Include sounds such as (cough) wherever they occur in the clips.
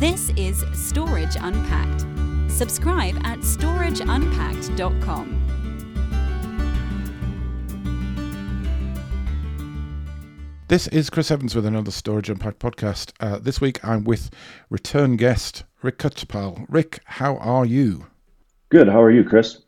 This is Storage Unpacked. Subscribe at storageunpacked.com. This is Chris Evans with another Storage Unpacked podcast. Uh, this week I'm with return guest Rick Kutcipal. Rick, how are you? Good. How are you, Chris?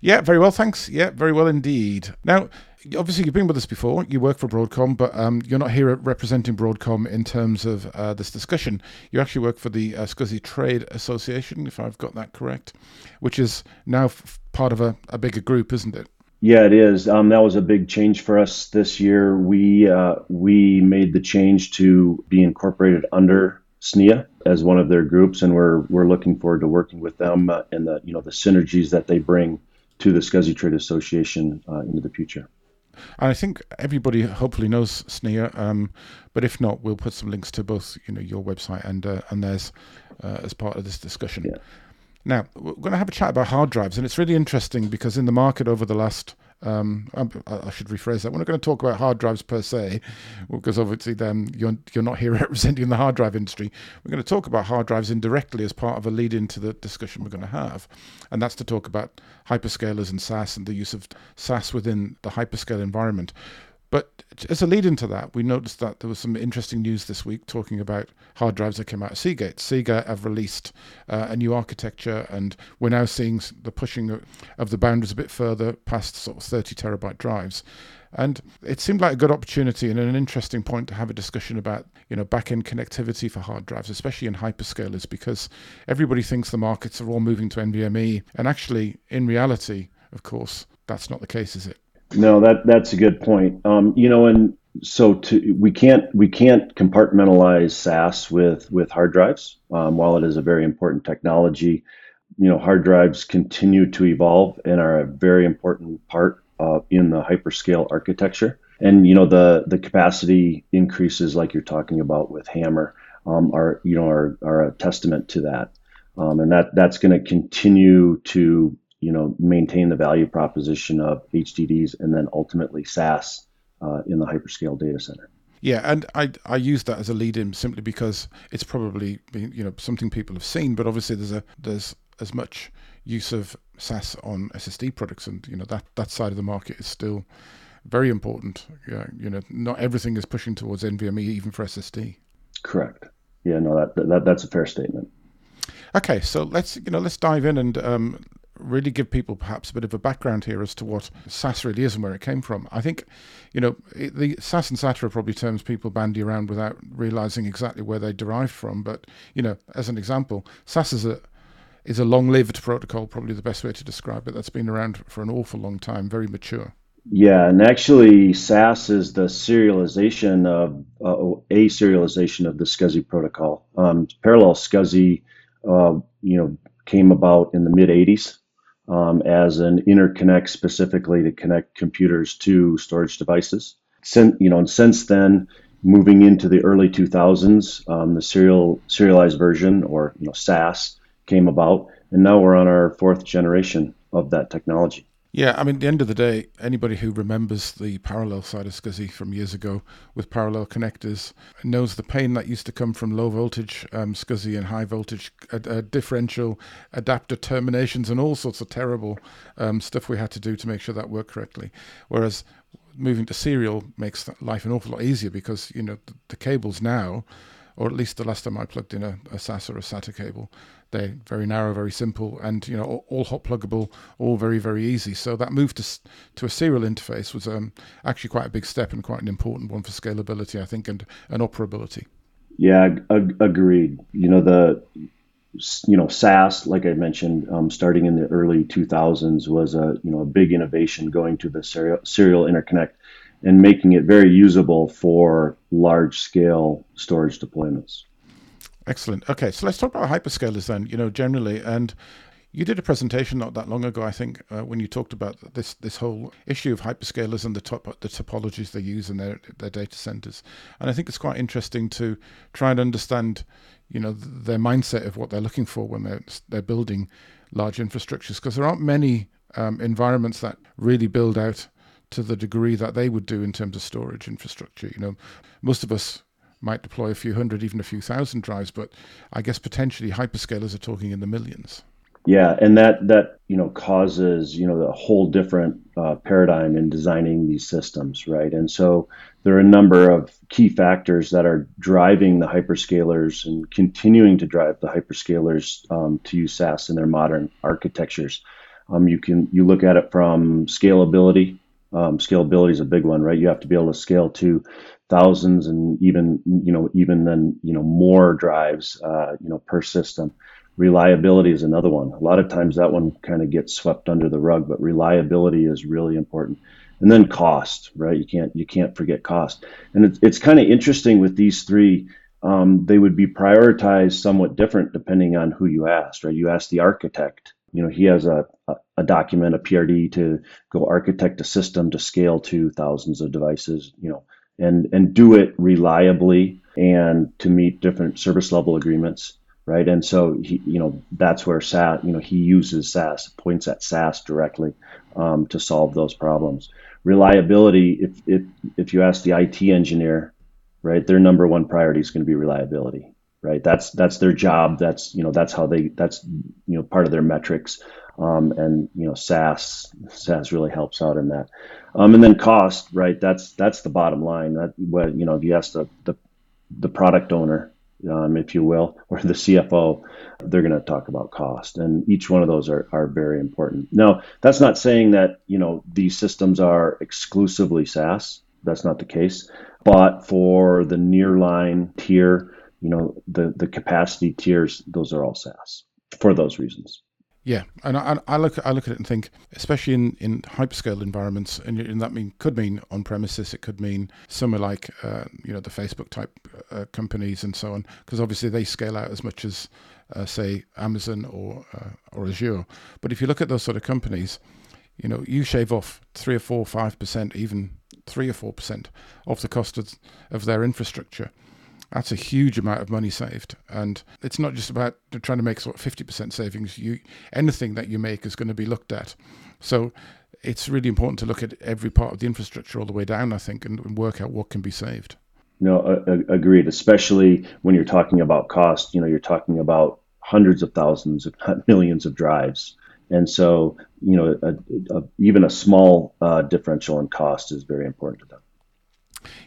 Yeah, very well, thanks. Yeah, very well indeed. Now, obviously, you've been with us before. You work for Broadcom, but um, you're not here representing Broadcom in terms of uh, this discussion. You actually work for the uh, SCSI Trade Association, if I've got that correct, which is now f- part of a, a bigger group, isn't it? Yeah, it is. Um, that was a big change for us this year. We uh, we made the change to be incorporated under SNIA as one of their groups, and we're we're looking forward to working with them uh, and the you know the synergies that they bring to the SCSI Trade Association uh, into the future. And I think everybody hopefully knows SNIA, um, but if not, we'll put some links to both you know your website and uh, and theirs uh, as part of this discussion. Yeah. Now, we're going to have a chat about hard drives, and it's really interesting because in the market over the last, um, I should rephrase that. We're not going to talk about hard drives per se, because obviously then you're, you're not here (laughs) representing the hard drive industry. We're going to talk about hard drives indirectly as part of a lead into the discussion we're going to have, and that's to talk about hyperscalers and SAS and the use of SAS within the hyperscale environment. But as a lead into that, we noticed that there was some interesting news this week talking about hard drives that came out of Seagate. Seagate have released uh, a new architecture, and we're now seeing the pushing of the boundaries a bit further past sort of 30 terabyte drives. And it seemed like a good opportunity and an interesting point to have a discussion about, you know, back-end connectivity for hard drives, especially in hyperscalers, because everybody thinks the markets are all moving to NVMe, and actually, in reality, of course, that's not the case, is it? No, that that's a good point. Um, you know, and so to, we can't we can't compartmentalize SAS with with hard drives. Um, while it is a very important technology, you know, hard drives continue to evolve and are a very important part uh, in the hyperscale architecture. And you know, the the capacity increases like you're talking about with HAMR um, are you know are are a testament to that. Um, and that that's going to continue to you know, maintain the value proposition of HDDs and then ultimately SAS uh, in the hyperscale data center. Yeah, and I I use that as a lead-in simply because it's probably you know something people have seen, but obviously there's a there's as much use of SAS on SSD products, and you know that that side of the market is still very important. Yeah, you know, not everything is pushing towards NVMe even for SSD. Correct. Yeah, no, that, that that's a fair statement. Okay, so let's you know let's dive in and um, really give people perhaps a bit of a background here as to what SAS really is and where it came from. I think, you know, it, the SAS and SATA are probably terms people bandy around without realizing exactly where they derive from. But you know, as an example, SAS is a is a long-lived protocol, probably the best way to describe it. That's been around for an awful long time, very mature. Yeah, and actually, SAS is the serialization of uh, a serialization of the SCSI protocol. Um, parallel SCSI, uh, you know, came about in the mid '80s, um, as an interconnect specifically to connect computers to storage devices. Since, you know, and since then, moving into the early 2000s, um, the serial serialized version or you know SAS came about, and now we're on our fourth generation of that technology. Yeah, I mean, at the end of the day, anybody who remembers the parallel side of SCSI from years ago with parallel connectors knows the pain that used to come from low voltage um, SCSI and high voltage uh, uh, differential adapter terminations and all sorts of terrible um, stuff we had to do to make sure that worked correctly. Whereas moving to serial makes life an awful lot easier because, you know, the, the cables now, or at least the last time I plugged in a, a SAS or a SATA cable, they're very narrow, very simple, and you know all, all, hot pluggable, all very very easy. So that move to to a serial interface was um, actually quite a big step and quite an important one for scalability, I think, and and operability. Yeah, ag- agreed. You know the you know SAS, like I mentioned, um, starting in the early 2000s, was a you know a big innovation going to the serial, serial interconnect and making it very usable for large scale storage deployments. Excellent. Okay, so let's talk about hyperscalers then. You know, generally, and you did a presentation not that long ago, I think, uh, when you talked about this this whole issue of hyperscalers and the top the topologies they use in their their data centers. And I think it's quite interesting to try and understand, you know, their mindset of what they're looking for when they're they're building large infrastructures, because there aren't many um, environments that really build out to the degree that they would do in terms of storage infrastructure. You know, most of us might deploy a few hundred, even a few thousand drives, but I guess potentially hyperscalers are talking in the millions. Yeah, and that that you know causes you know a whole different uh, paradigm in designing these systems, right? And so there are a number of key factors that are driving the hyperscalers and continuing to drive the hyperscalers um, to use SAS in their modern architectures. Um, you can you look at it from scalability. Um, scalability is a big one, right? You have to be able to scale to thousands and even you know even then you know more drives uh, you know per system. Reliability is another one. A lot of times that one kind of gets swept under the rug but reliability is really important. And then cost right? You can't you can't forget cost. And it's, it's kind of interesting with these three um, they would be prioritized somewhat different depending on who you asked right? You ask the architect you know he has a, a, document a prd to go architect a system to scale to thousands of devices you know and and do it reliably and to meet different service level agreements right? And so he you know that's where SAS you know he uses SAS points at SAS directly um, to solve those problems. Reliability if, if if you ask the IT engineer right their number one priority is going to be reliability right that's that's their job that's you know that's how they that's you know part of their metrics um, and you know SAS SAS really helps out in that. Um, and then cost, right? That's that's the bottom line. That what you know, if you ask the the, the product owner, um, if you will, (laughs) or the CFO, they're going to talk about cost, and each one of those are are very important. Now, that's not saying that you know these systems are exclusively SAS. That's not the case. But for the nearline tier, you know, the the capacity tiers, those are all SAS for those reasons. Yeah, and I, I look I look at it and think, especially in, in hyperscale environments, and, and that mean could mean on premises, it could mean somewhere like uh, you know the Facebook type uh, companies and so on, because obviously they scale out as much as uh, say Amazon or uh, or Azure. But if you look at those sort of companies, you know you shave off three or four, five percent, even three or four percent of the cost of, of their infrastructure that's a huge amount of money saved. And it's not just about trying to make sort of 50% savings. You anything that you make is going to be looked at. So it's really important to look at every part of the infrastructure all the way down, I think, and, and work out what can be saved. No, uh, agreed. Especially when you're talking about cost, you know, you're talking about hundreds of thousands, if not millions, of drives. And so, you know, a, a, even a small uh, differential in cost is very important to them.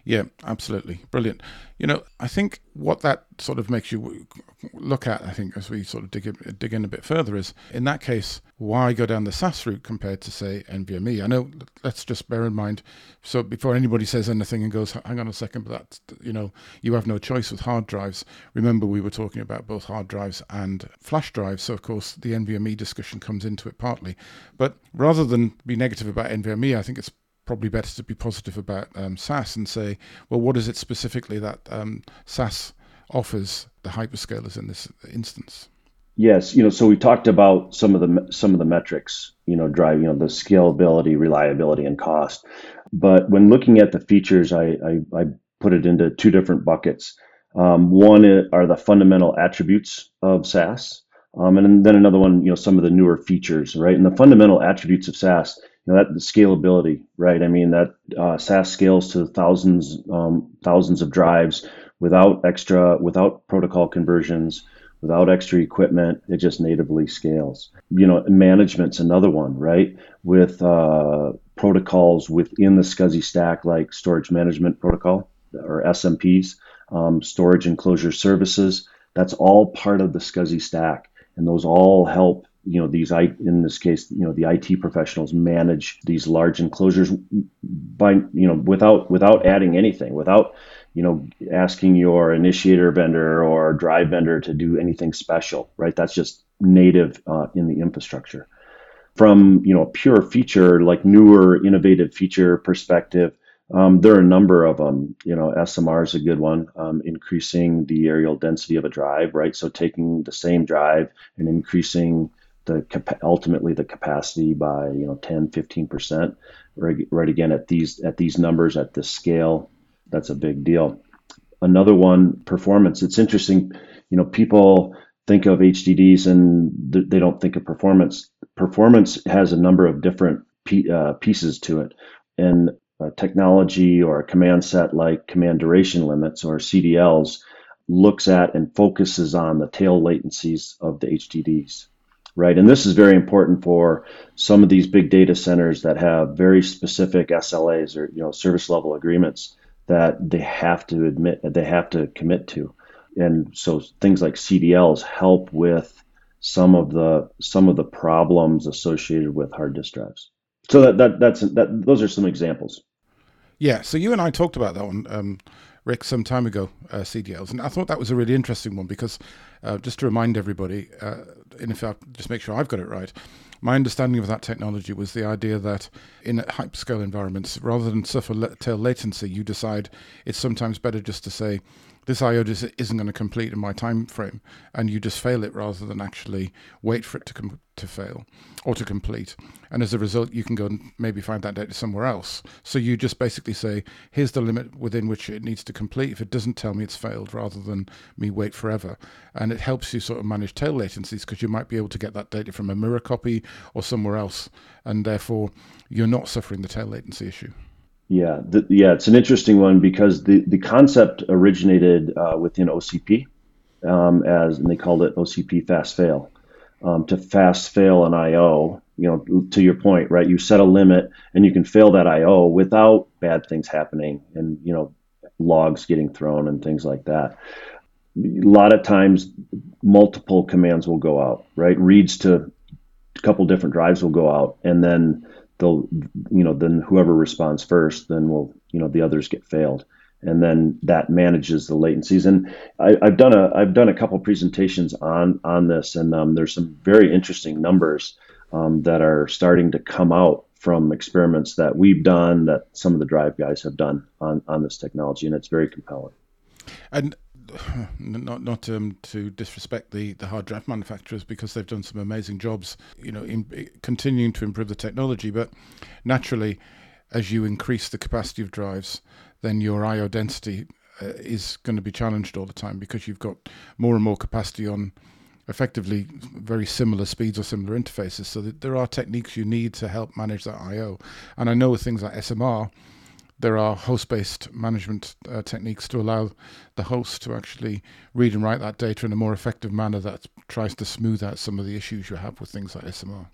Yeah, absolutely. Brilliant. You know, I think what that sort of makes you look at, I think, as we sort of dig in, dig in a bit further, is in that case, why go down the SAS route compared to, say, NVMe? I know, let's just bear in mind, so before anybody says anything and goes, hang on a second, but that, you know, you have no choice with hard drives. Remember, we were talking about both hard drives and flash drives, so of course, the NVMe discussion comes into it partly. But rather than be negative about NVMe, I think it's probably better to be positive about um, SAS and say, well, what is it specifically that um, SAS offers the hyperscalers in this instance? Yes, you know, so we talked about some of the some of the metrics, you know, driving you know the scalability, reliability, and cost. But when looking at the features, I I, I put it into two different buckets. Um, one are the fundamental attributes of SAS, um, and then another one, you know, some of the newer features, right? And the fundamental attributes of SAS you know, that the scalability, right? I mean, that uh, SAS scales to thousands, um, thousands of drives without extra, without protocol conversions, without extra equipment. It just natively scales. You know, management's another one, right? With uh, protocols within the SCSI stack, like storage management protocol or SMPs, um, storage enclosure services. That's all part of the SCSI stack, and those all help you know these i in this case you know the it professionals manage these large enclosures by you know without without adding anything without you know asking your initiator vendor or drive vendor to do anything special right that's just native uh, in the infrastructure from you know pure feature like newer innovative feature perspective um, there are a number of them. You know, SMR is a good one, um, increasing the areal density of a drive, right? So taking the same drive and increasing the ultimately the capacity by you know 10 15 percent. Right, again at these at these numbers at this scale that's a big deal. Another one performance. It's interesting you know people think of hdds and th- they don't think of performance. Performance has a number of different p- uh, pieces to it. And technology or a command set like command duration limits or CDLs looks at and focuses on the tail latencies of the HDDs, right? And this is very important for some of these big data centers that have very specific SLAs or you know service level agreements that they have to admit they have to commit to, and so things like CDLs help with some of the some of the problems associated with hard disk drives. So that, that that's that those are some examples. Yeah. So you and I talked about that one. Um, Rick some time ago, uh, CDLs, and I thought that was a really interesting one because uh, just to remind everybody, uh, and if I just make sure I've got it right, my understanding of that technology was the idea that in hyperscale environments, rather than suffer tail latency, you decide. It's sometimes better just to say this IO just isn't going to complete in my time frame, and you just fail it rather than actually wait for it to com- to fail or to complete. And as a result, you can go and maybe find that data somewhere else. So you just basically say, here's the limit within which it needs to complete. If it doesn't tell me it's failed, rather than me wait forever, and it helps you sort of manage tail latencies because you might be able to get that data from a mirror copy or somewhere else, and therefore you're not suffering the tail latency issue. Yeah, the, yeah, it's an interesting one because the, the concept originated uh, within OCP, um, as and they called it OCP fast fail. Um, to fast fail an I/O, you know, to your point, right? You set a limit and you can fail that I/O without bad things happening and you know logs getting thrown and things like that. A lot of times, multiple commands will go out, right? Reads to a couple different drives will go out, and then they'll you know then whoever responds first then will you know the others get failed. And then that manages the latencies. And I, have done a I've done a couple presentations on on this and um, there's some very interesting numbers um, that are starting to come out from experiments that we've done that some of the drive guys have done on on this technology and it's very compelling. And (sighs) not not um, to disrespect the, the hard drive manufacturers because they've done some amazing jobs, you know, in continuing to improve the technology. But naturally, as you increase the capacity of drives, then your I/O density uh, is going to be challenged all the time because you've got more and more capacity on effectively very similar speeds or similar interfaces. So there are techniques you need to help manage that I/O. And I know with things like SMR there are host-based management uh, techniques to allow the host to actually read and write that data in a more effective manner that tries to smooth out some of the issues you have with things like SMR.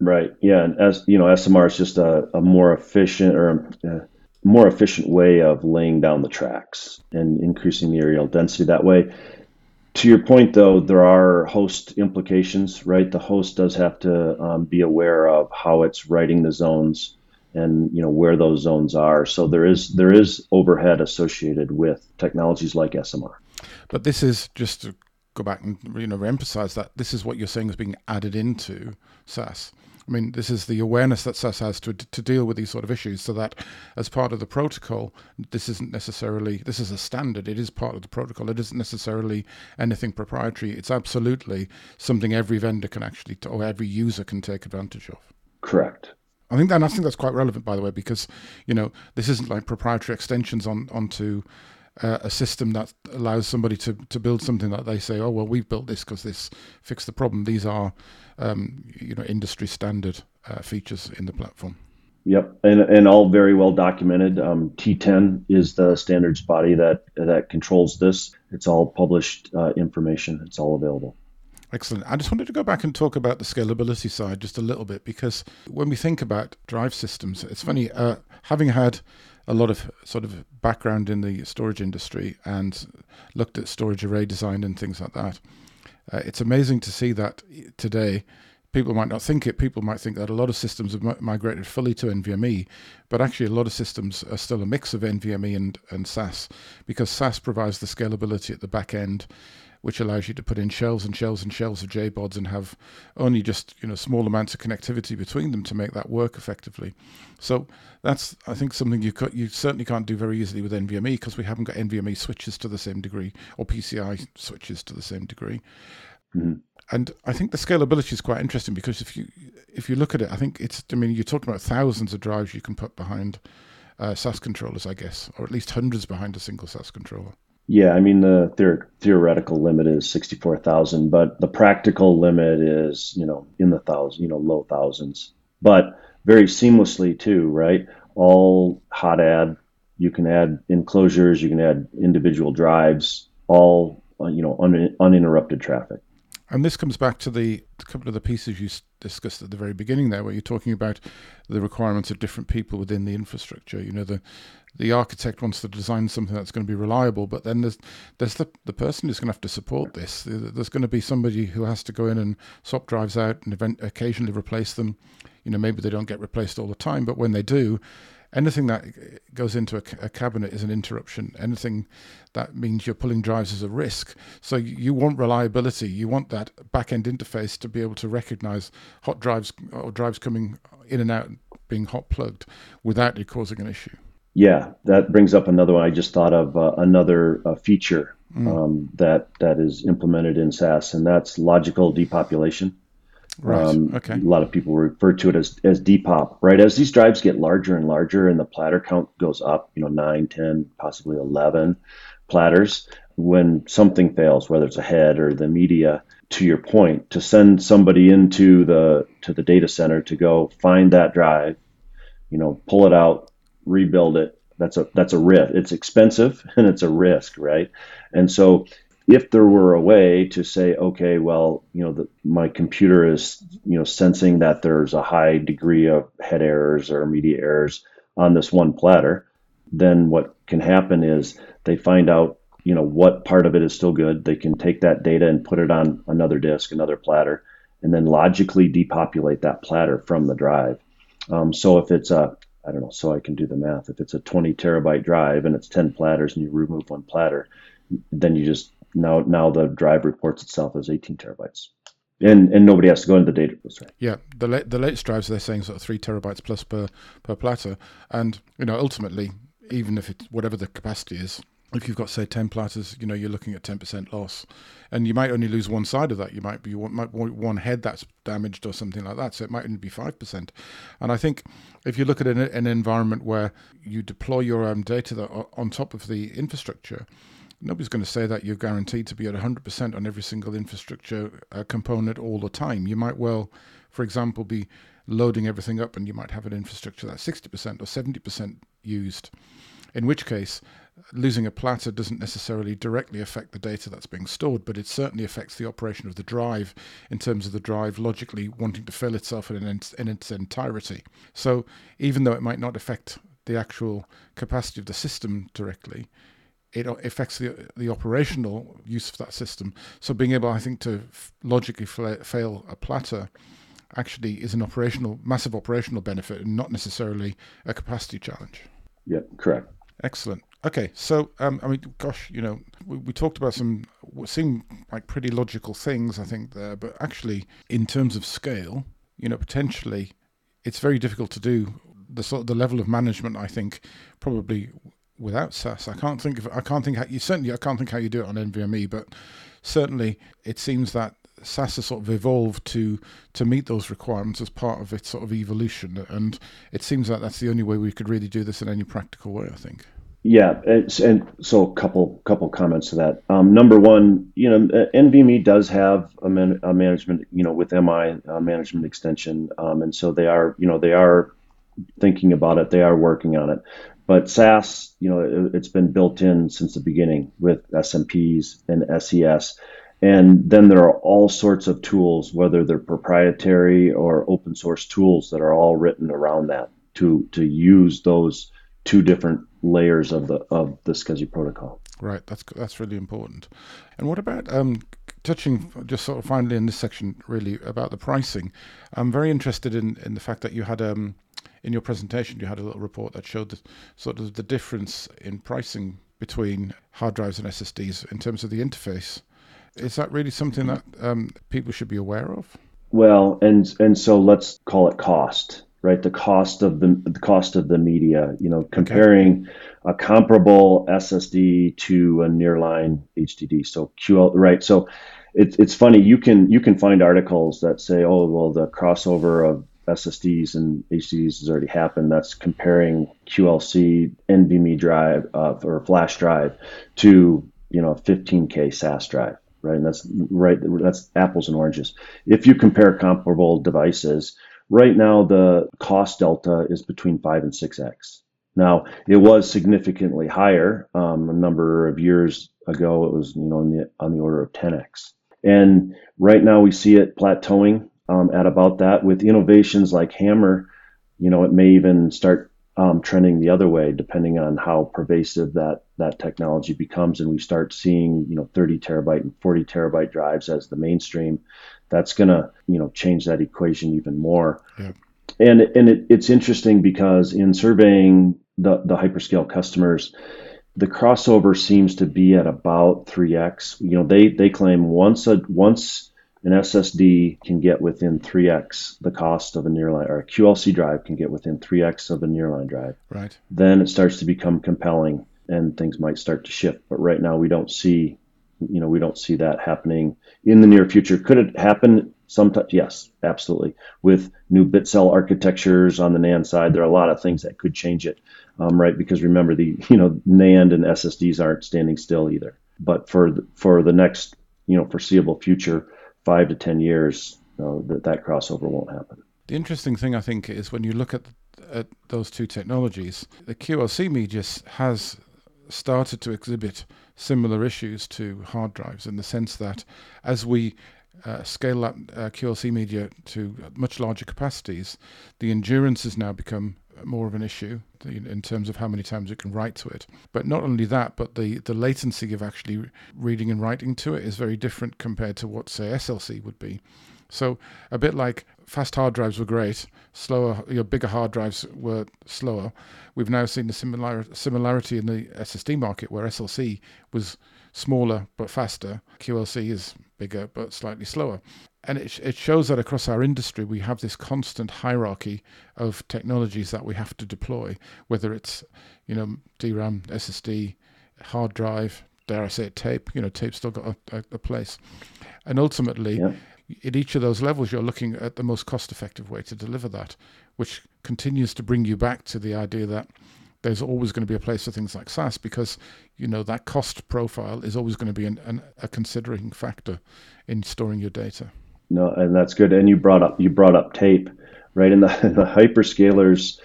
Right. Yeah. And as you know, SMR is just a, a more efficient or a uh, more efficient way of laying down the tracks and increasing the areal density that way. To your point, though, there are host implications, right? The host does have to um, be aware of how it's writing the zones and you know where those zones are. So there is there is overhead associated with technologies like SMR. But this is just to go back and you know emphasize that this is what you're saying is being added into SAS. I mean, this is the awareness that SAS has to to deal with these sort of issues, so that as part of the protocol, this isn't necessarily this is a standard. It is part of the protocol. It isn't necessarily anything proprietary. It's absolutely something every vendor can actually or every user can take advantage of. Correct. I think that I think that's quite relevant, by the way, because you know this isn't like proprietary extensions on onto uh, a system that allows somebody to to build something that they say, oh well, we've built this because this fixed the problem. These are um, you know industry standard uh, features in the platform. Yep, and and all very well documented. Um, T10 is the standards body that that controls this. It's all published uh, information. It's all available. Excellent. I just wanted to go back and talk about the scalability side just a little bit because when we think about drive systems, it's funny, uh, having had a lot of sort of background in the storage industry and looked at storage array design and things like that, uh, it's amazing to see that today. People might not think it. People might think that a lot of systems have migrated fully to NVMe, but actually a lot of systems are still a mix of NVMe and, and SAS because SAS provides the scalability at the back end which allows you to put in shelves and shelves and shelves of JBODs and have only just you know small amounts of connectivity between them to make that work effectively. So that's I think something you you certainly can't do very easily with NVMe because we haven't got NVMe switches to the same degree or PCI switches to the same degree. Mm-hmm. And I think the scalability is quite interesting because if you if you look at it, I think it's I mean you're talking about thousands of drives you can put behind uh, SAS controllers, I guess, or at least hundreds behind a single SAS controller. Yeah, I mean the theor- theoretical limit is sixty-four thousand, but the practical limit is you know in the thousand, you know low thousands. But very seamlessly too, right? all hot add. You can add enclosures, you can add individual drives, all uh, you know, un- uninterrupted traffic. And this comes back to the couple of the pieces you discussed at the very beginning there, where you're talking about the requirements of different people within the infrastructure. You know, the the architect wants to design something that's going to be reliable, but then there's there's the the person who's going to have to support this. There's going to be somebody who has to go in and swap drives out and event, occasionally replace them. You know, maybe they don't get replaced all the time, but when they do, anything that goes into a, a, cabinet is an interruption. Anything that means you're pulling drives is a risk. So you want reliability. You want that back end interface to be able to recognize hot drives or drives coming in and out being hot plugged without it causing an issue. Yeah, that brings up another one. I just thought of uh, another uh, feature mm. um, that that is implemented in SAS, and that's logical depopulation. Right. Um, okay. A lot of people refer to it as, as depop, right? As these drives get larger and larger and the platter count goes up, you know, 9, 10, possibly 11 platters, when something fails, whether it's a head or the media, to your point, to send somebody into the to the data center to go find that drive, you know, pull it out, rebuild it. That's a that's a risk. It's expensive (laughs) and it's a risk, right? And so if there were a way to say, okay, well, you know, the, my computer is, you know, sensing that there's a high degree of head errors or media errors on this one platter, then what can happen is they find out, you know, what part of it is still good. They can take that data and put it on another disk, another platter, and then logically depopulate that platter from the drive. Um, so if it's a, I don't know, so I can do the math. If it's a 20 terabyte drive and it's 10 platters and you remove one platter, then you just now now the drive reports itself as 18 terabytes and and nobody has to go into the data right? Yeah, the la- the latest drives they're saying sort of three terabytes plus per per platter, and you know ultimately even if it's whatever the capacity is, if you've got say ten platters, you know you're looking at ten percent loss, and you might only lose one side of that. You might be you might want one head that's damaged or something like that, so it might only be five percent. And I think if you look at an, an environment where you deploy your own data on top of the infrastructure nobody's going to say that you're guaranteed to be at 100% on every single infrastructure uh, component all the time. You might well, for example, be loading everything up and you might have an infrastructure that's 60% or 70% used, in which case, losing a platter doesn't necessarily directly affect the data that's being stored, but it certainly affects the operation of the drive in terms of the drive logically wanting to fill itself in its, in its entirety. So even though it might not affect the actual capacity of the system directly, it affects the the operational use of that system. So being able, I think, to f- logically f- fail a platter actually is an operational, massive operational benefit, and not necessarily a capacity challenge. Yeah, correct. Excellent. Okay, so um, I mean, gosh, you know, we, we talked about some seem like pretty logical things, I think there, but actually, in terms of scale, you know, potentially, it's very difficult to do the sort of the level of management. I think probably without SAS. I can't think of I can't think how you certainly I can't think how you do it on NVMe, but certainly it seems that SAS has sort of evolved to to meet those requirements as part of its sort of evolution, and it seems like that's the only way we could really do this in any practical way. I think. Yeah, and so a couple couple comments to that. Um, number one, you know, NVMe does have a, man, a management, you know, with MI management extension, um, and so they are, you know, they are thinking about it. They are working on it. But SAS, you know, it, has been built in since the beginning with SMPs and SES. And then there are all sorts of tools, whether they're proprietary or open source tools that are all written around that to to use those two different layers of the of the SCSI protocol. Right, that's that's really important. And what about um, touching just sort of finally in this section, really about the pricing? I'm very interested in in the fact that you had um, in your presentation, you had a little report that showed the, sort of the difference in pricing between hard drives and SSDs in terms of the interface. Is that really something that um, people should be aware of? Well, and and so let's call it cost, right? The cost of the the cost of the media. You know, comparing okay. a comparable SSD to a nearline HDD. So QL, right? So it's it's funny. You can you can find articles that say, oh, well, the crossover of SSDs and HDDs has already happened. That's comparing QLC NVMe drive uh, or flash drive to you know 15k SAS drive, right? And that's right. That's apples and oranges. If you compare comparable devices, right now the cost delta is between five and six x. Now it was significantly higher um, a number of years ago. It was you know on the on the order of 10x, and right now we see it plateauing um, at about that. With innovations like HAMR, you know it may even start um, trending the other way depending on how pervasive that that technology becomes, and we start seeing you know 30 terabyte and 40 terabyte drives as the mainstream. That's gonna you know change that equation even more. Yeah and and it, it's interesting because in surveying the the hyperscale customers, the crossover seems to be at about 3x. You know, they they claim once a once an SSD can get within 3x the cost of a nearline, or a QLC drive can get within 3x of a nearline drive. Right. Then it starts to become compelling, and things might start to shift. But right now, we don't see, you know, we don't see that happening in the near future. Could it happen Sometimes, yes, absolutely. With new bit cell architectures on the NAND side, there are a lot of things that could change it, um, right? Because remember, the (laughs) you know NAND and SSDs aren't standing still either. But for the, for the next you know foreseeable future, five to ten years, that that crossover won't happen. The interesting thing, I think, is when you look at at those two technologies, the QLC media has started to exhibit similar issues to hard drives in the sense that as we uh, scale up uh, QLC media to much larger capacities, the endurance has now become more of an issue in terms of how many times you can write to it. But not only that, but the, the latency of actually reading and writing to it is very different compared to what, say, SLC would be. So a bit like fast hard drives were great, slower, your bigger hard drives were slower. We've now seen the similar similarity in the SSD market where SLC was smaller but faster. QLC is bigger but slightly slower. And it, it shows that across our industry, we have this constant hierarchy of technologies that we have to deploy, whether it's, you know, DRAM, SSD, hard drive, dare I say it, tape. You know, tape's still got a, a place. And ultimately, yeah. at each of those levels, you're looking at the most cost effective way to deliver that, which continues to bring you back to the idea that there's always going to be a place for things like SAS because you know that cost profile is always going to be an, an, a considering factor in storing your data. No, and that's good. And you brought up you brought up tape, right? And the, (laughs) the hyperscalers,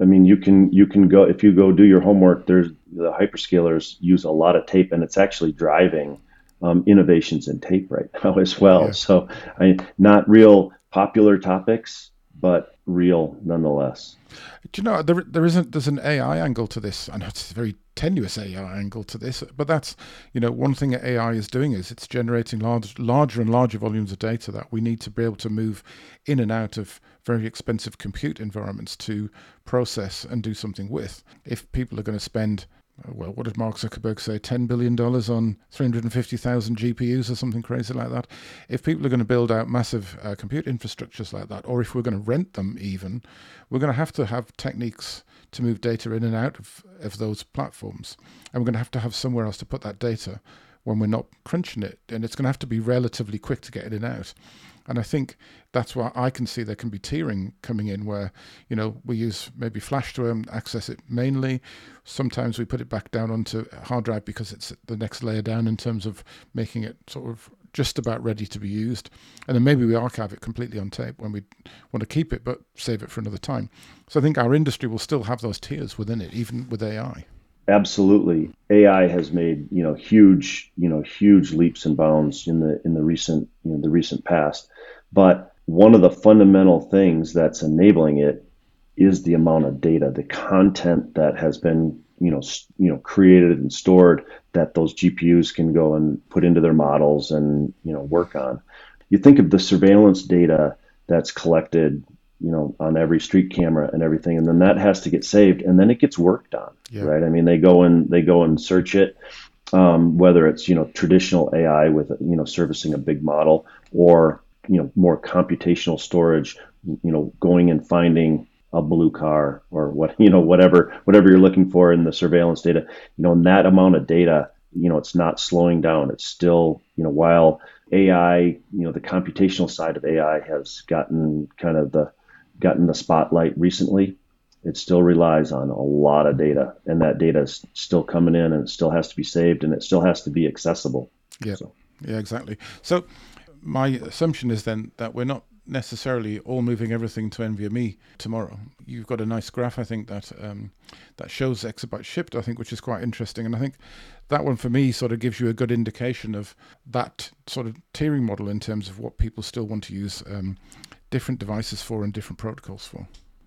I mean, you can you can go if you go do your homework. There's the hyperscalers use a lot of tape, and it's actually driving um, innovations in tape right (laughs) now as well. Yeah. So, I not real popular topics, but real nonetheless. Do you know there there isn't there's an AI angle to this? Know it's a very tenuous AI angle to this, but that's you know one thing that AI is doing is it's generating large larger and larger volumes of data that we need to be able to move in and out of very expensive compute environments to process and do something with. If people are going to spend well, what did Mark Zuckerberg say? $10 billion on 350,000 GPUs or something crazy like that. If people are going to build out massive uh, compute infrastructures like that, or if we're going to rent them even, we're going to have to have techniques to move data in and out of, of those platforms. And we're going to have to have somewhere else to put that data when we're not crunching it. And it's going to have to be relatively quick to get it in and out. And I think that's why I can see there can be tiering coming in where, you know, we use maybe flash to um, access it mainly. Sometimes we put it back down onto hard drive because it's the next layer down in terms of making it sort of just about ready to be used. And then maybe we archive it completely on tape when we want to keep it, but save it for another time. So I think our industry will still have those tiers within it, even with AI. Absolutely, AI has made you know huge you know huge leaps and bounds in the in the recent you know, the recent past. But one of the fundamental things that's enabling it is the amount of data, the content that has been you know you know created and stored that those GPUs can go and put into their models and you know work on. You think of the surveillance data that's collected you know on every street camera and everything and then that has to get saved and then it gets worked on yeah. right i mean they go and they go and search it um, whether it's you know traditional ai with you know servicing a big model or you know more computational storage you know going and finding a blue car or what you know whatever whatever you're looking for in the surveillance data you know in that amount of data you know it's not slowing down it's still you know while ai you know the computational side of ai has gotten kind of the gotten the spotlight recently, it still relies on a lot of data, and that data is still coming in, and it still has to be saved, and it still has to be accessible. Yeah, so. yeah, exactly. So my assumption is then that we're not necessarily all moving everything to NVMe tomorrow. You've got a nice graph, I think, that um, that shows exabytes shipped, I think, which is quite interesting. And I think that one for me sort of gives you a good indication of that sort of tiering model in terms of what people still want to use um, different devices for and different protocols for.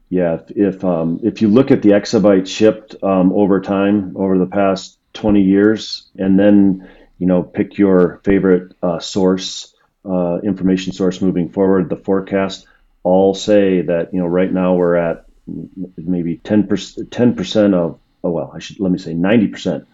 Yeah, if if, um, if you look at the exabyte shipped um, over time over the past 20 years, and then you know pick your favorite uh, source uh, information source moving forward. The forecast all say that you know right now we're at maybe 10 percent 10 percent of oh well I should let me say 90 percent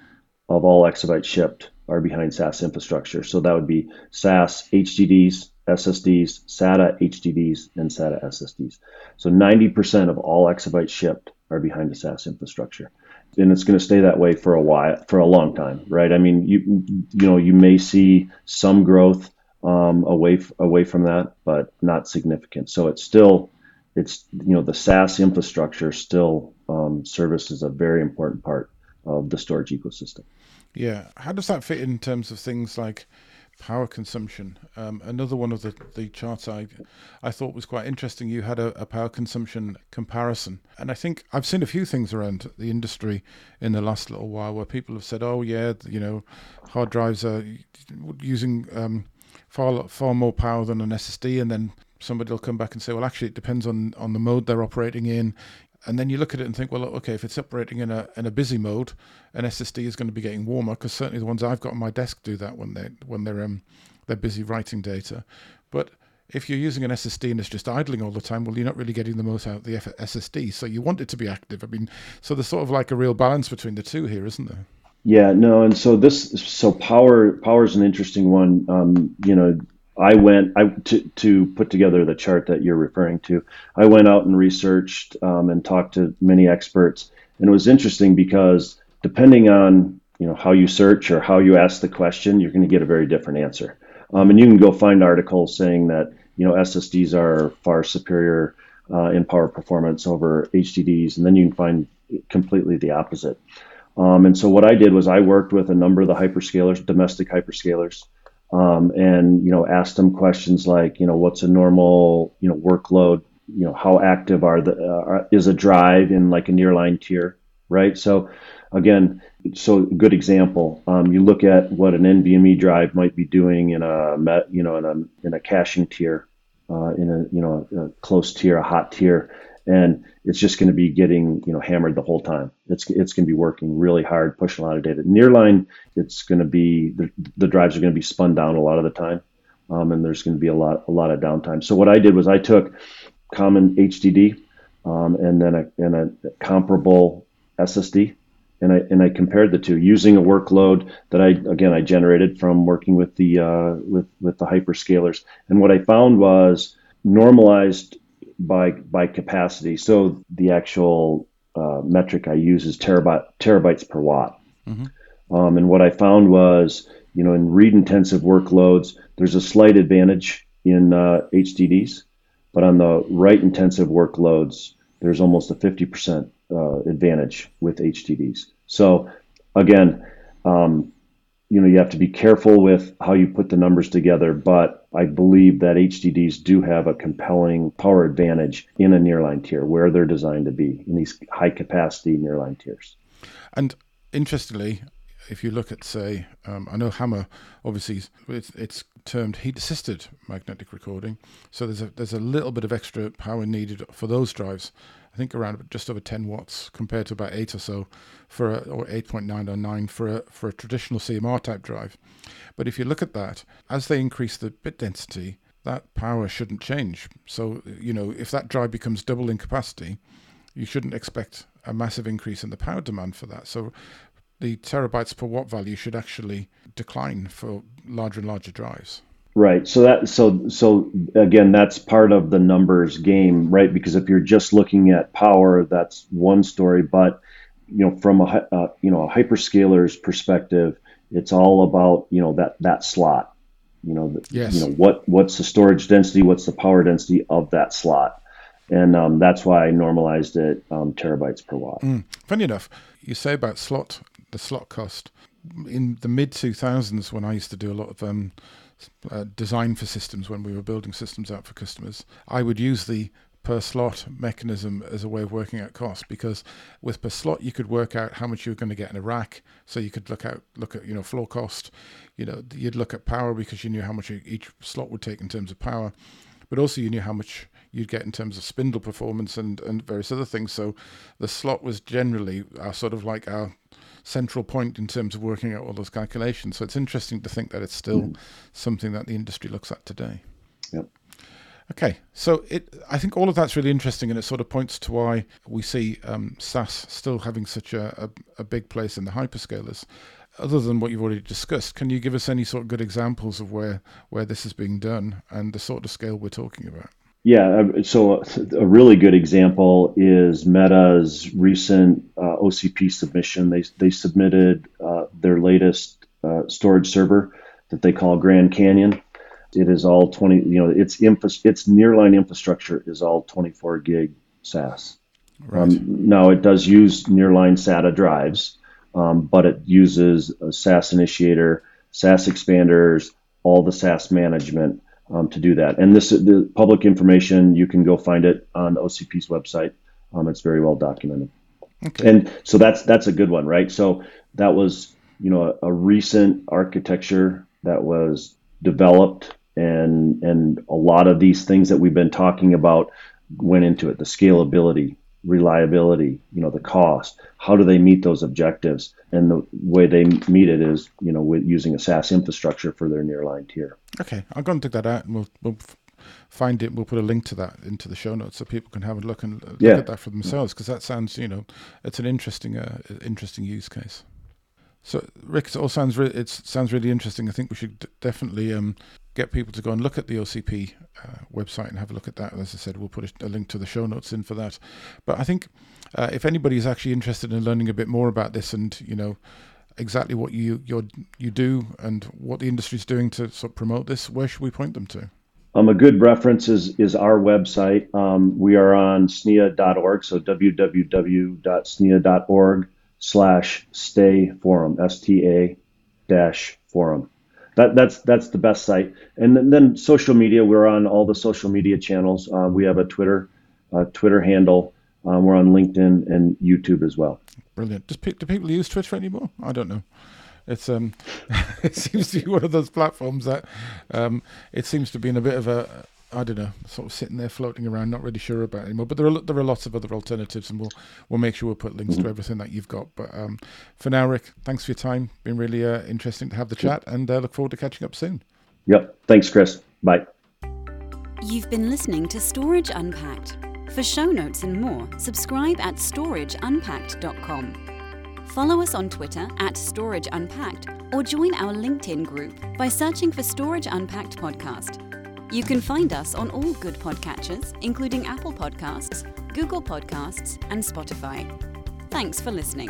of all exabytes shipped are behind SAS infrastructure. So that would be SAS, HDDs, SSDs, SATA HDDs, and SATA SSDs. So 90% of all exabytes shipped are behind the SAS infrastructure. And it's going to stay that way for a while, for a long time, right? I mean, you you know, you may see some growth um, away away from that, but not significant. So it's still it's you know the SAS infrastructure still um, services a very important part of the storage ecosystem. Yeah, how does that fit in terms of things like power consumption? Um, another one of the, the charts I I thought was quite interesting. You had a, a, power consumption comparison, and I think I've seen a few things around the industry in the last little while where people have said, "Oh yeah, you know, hard drives are using." Um, far far more power than an SSD, and then somebody will come back and say, well, actually, it depends on on the mode they're operating in. And then you look at it and think, well, okay, if it's operating in a in a busy mode, an SSD is going to be getting warmer because certainly the ones I've got on my desk do that when they when they're um they're busy writing data. But if you're using an SSD and it's just idling all the time, well, you're not really getting the most out of the SSD. So you want it to be active. I mean, so there's sort of like a real balance between the two here, isn't there? Yeah, no, and so this, so power, power is an interesting one. Um, you know, I went I to to put together the chart that you're referring to. I went out and researched um, and talked to many experts, and it was interesting because depending on you know how you search or how you ask the question, you're going to get a very different answer. Um, and you can go find articles saying that you know SSDs are far superior uh, in power performance over HDDs, and then you can find completely the opposite. Um, and so what I did was I worked with a number of the hyperscalers, domestic hyperscalers, um, and you know asked them questions like, you know, what's a normal you know workload? You know, how active are the uh, is a drive in like a nearline tier, right? So again, so good example. Um, you look at what an NVMe drive might be doing in a you know in a in a caching tier, uh, in a you know a close tier, a hot tier, and it's just going to be getting you know hammered the whole time. It's it's going to be working really hard, pushing a lot of data. Nearline, it's going to be the, the drives are going to be spun down a lot of the time, um, and there's going to be a lot a lot of downtime. So what I did was I took common HDD um, and then a and a comparable SSD, and I and I compared the two using a workload that I again I generated from working with the uh, with with the hyperscalers. And what I found was normalized by by capacity. So the actual uh, metric I use is terabyte terabytes per watt. Mm-hmm. Um, and what I found was, you know, in read intensive workloads, there's a slight advantage in uh, HDDs, but on the write intensive workloads, there's almost a 50% uh, advantage with HDDs. So again, um, you know you have to be careful with how you put the numbers together but i believe that HDDs do have a compelling power advantage in a nearline tier where they're designed to be in these high capacity nearline tiers. And interestingly if you look at say um, i know HAMR, obviously it's, it's termed heat assisted magnetic recording so there's a there's a little bit of extra power needed for those drives I think around just over 10 watts compared to about 8 or so for a, or 8.9 or 9 for a, for a traditional CMR type drive. But if you look at that, as they increase the bit density, that power shouldn't change. So, you know, if that drive becomes double in capacity, you shouldn't expect a massive increase in the power demand for that. So the terabytes per watt value should actually decline for larger and larger drives. Right. So that so so again, that's part of the numbers game, right? Because if you're just looking at power, that's one story. But you know, from a uh, you know a hyperscaler's perspective, it's all about you know that that slot. You know, the, yes. you know what what's the storage density, what's the power density of that slot, and um, that's why I normalized it um, terabytes per watt. Mm. Funny enough, you say about slot the slot cost in the mid 2000s when I used to do a lot of um, uh, design for systems when we were building systems out for customers, I would use the per slot mechanism as a way of working out cost because with per slot you could work out how much you were going to get in a rack. So you could look out look at you know floor cost. You know you'd look at power because you knew how much each slot would take in terms of power but also you knew how much you'd get in terms of spindle performance and and various other things. So the slot was generally our sort of like our central point in terms of working out all those calculations. So it's interesting to think that it's still mm. something that the industry looks at today. Yep. Okay, so it, I think all of that's really interesting, and it sort of points to why we see um, SAS still having such a, a, a, big place in the hyperscalers. Other than what you've already discussed, can you give us any sort of good examples of where where this is being done and the sort of scale we're talking about? Yeah, um, so a really good example is Meta's recent uh, OCP submission. They they submitted uh, their latest uh, storage server that they call Grand Canyon. It is all 20. You know, its infra, its nearline infrastructure is all 24 gig SAS. Right. Um, now it does use nearline SATA drives, um, but it uses a SAS initiator, SAS expanders, all the SAS management um, to do that. And this the public information you can go find it on OCP's website. Um, it's very well documented. Okay. And so that's that's a good one, right? So that was you know a, a recent architecture that was developed, and and a lot of these things that we've been talking about went into it. The scalability, reliability, you know, the cost. How do they meet those objectives? And the way they meet it is, you know, with using a SAS infrastructure for their nearline tier. Okay, I'll go and take that out, and we'll, we'll find it. We'll put a link to that into the show notes so people can have a look and look yeah. at that for themselves because that sounds, you know, it's an interesting, uh, interesting use case. So, Rick, it all sounds re- it sounds really interesting. I think we should d- definitely um, get people to go and look at the OCP uh, website and have a look at that. As I said, we'll put a, link to the show notes in for that. But I think uh, if anybody is actually interested in learning a bit more about this and you know exactly what you you do and what the industry is doing to sort of promote this, where should we point them to? Um, a good reference is, is our website. Um, we are on SNIA.org, so www.snia.org slash stay forum, S-T-A dash forum. That, that's that's the best site. And then, then, social media, we're on all the social media channels. Uh, we have a Twitter uh, Twitter handle. Um, we're on LinkedIn and YouTube as well. Brilliant. Does, do people use Twitter anymore? I don't know. It's um, (laughs) it seems to be one of those platforms that um, it seems to be in a bit of a I don't know, sort of sitting there floating around, not really sure about anymore. But there are there are lots of other alternatives, and we'll we'll make sure we'll put links mm-hmm. to everything that you've got. But um, for now, Rick, thanks for your time. Been really uh, interesting to have the chat, and uh, look forward to catching up soon. Yep. Thanks, Chris. Bye. You've been listening to Storage Unpacked. For show notes and more, subscribe at storageunpacked.com. Follow us on Twitter at Storage Unpacked or join our LinkedIn group by searching for Storage Unpacked Podcast. You can find us on all good podcatchers, including Apple Podcasts, Google Podcasts, and Spotify. Thanks for listening.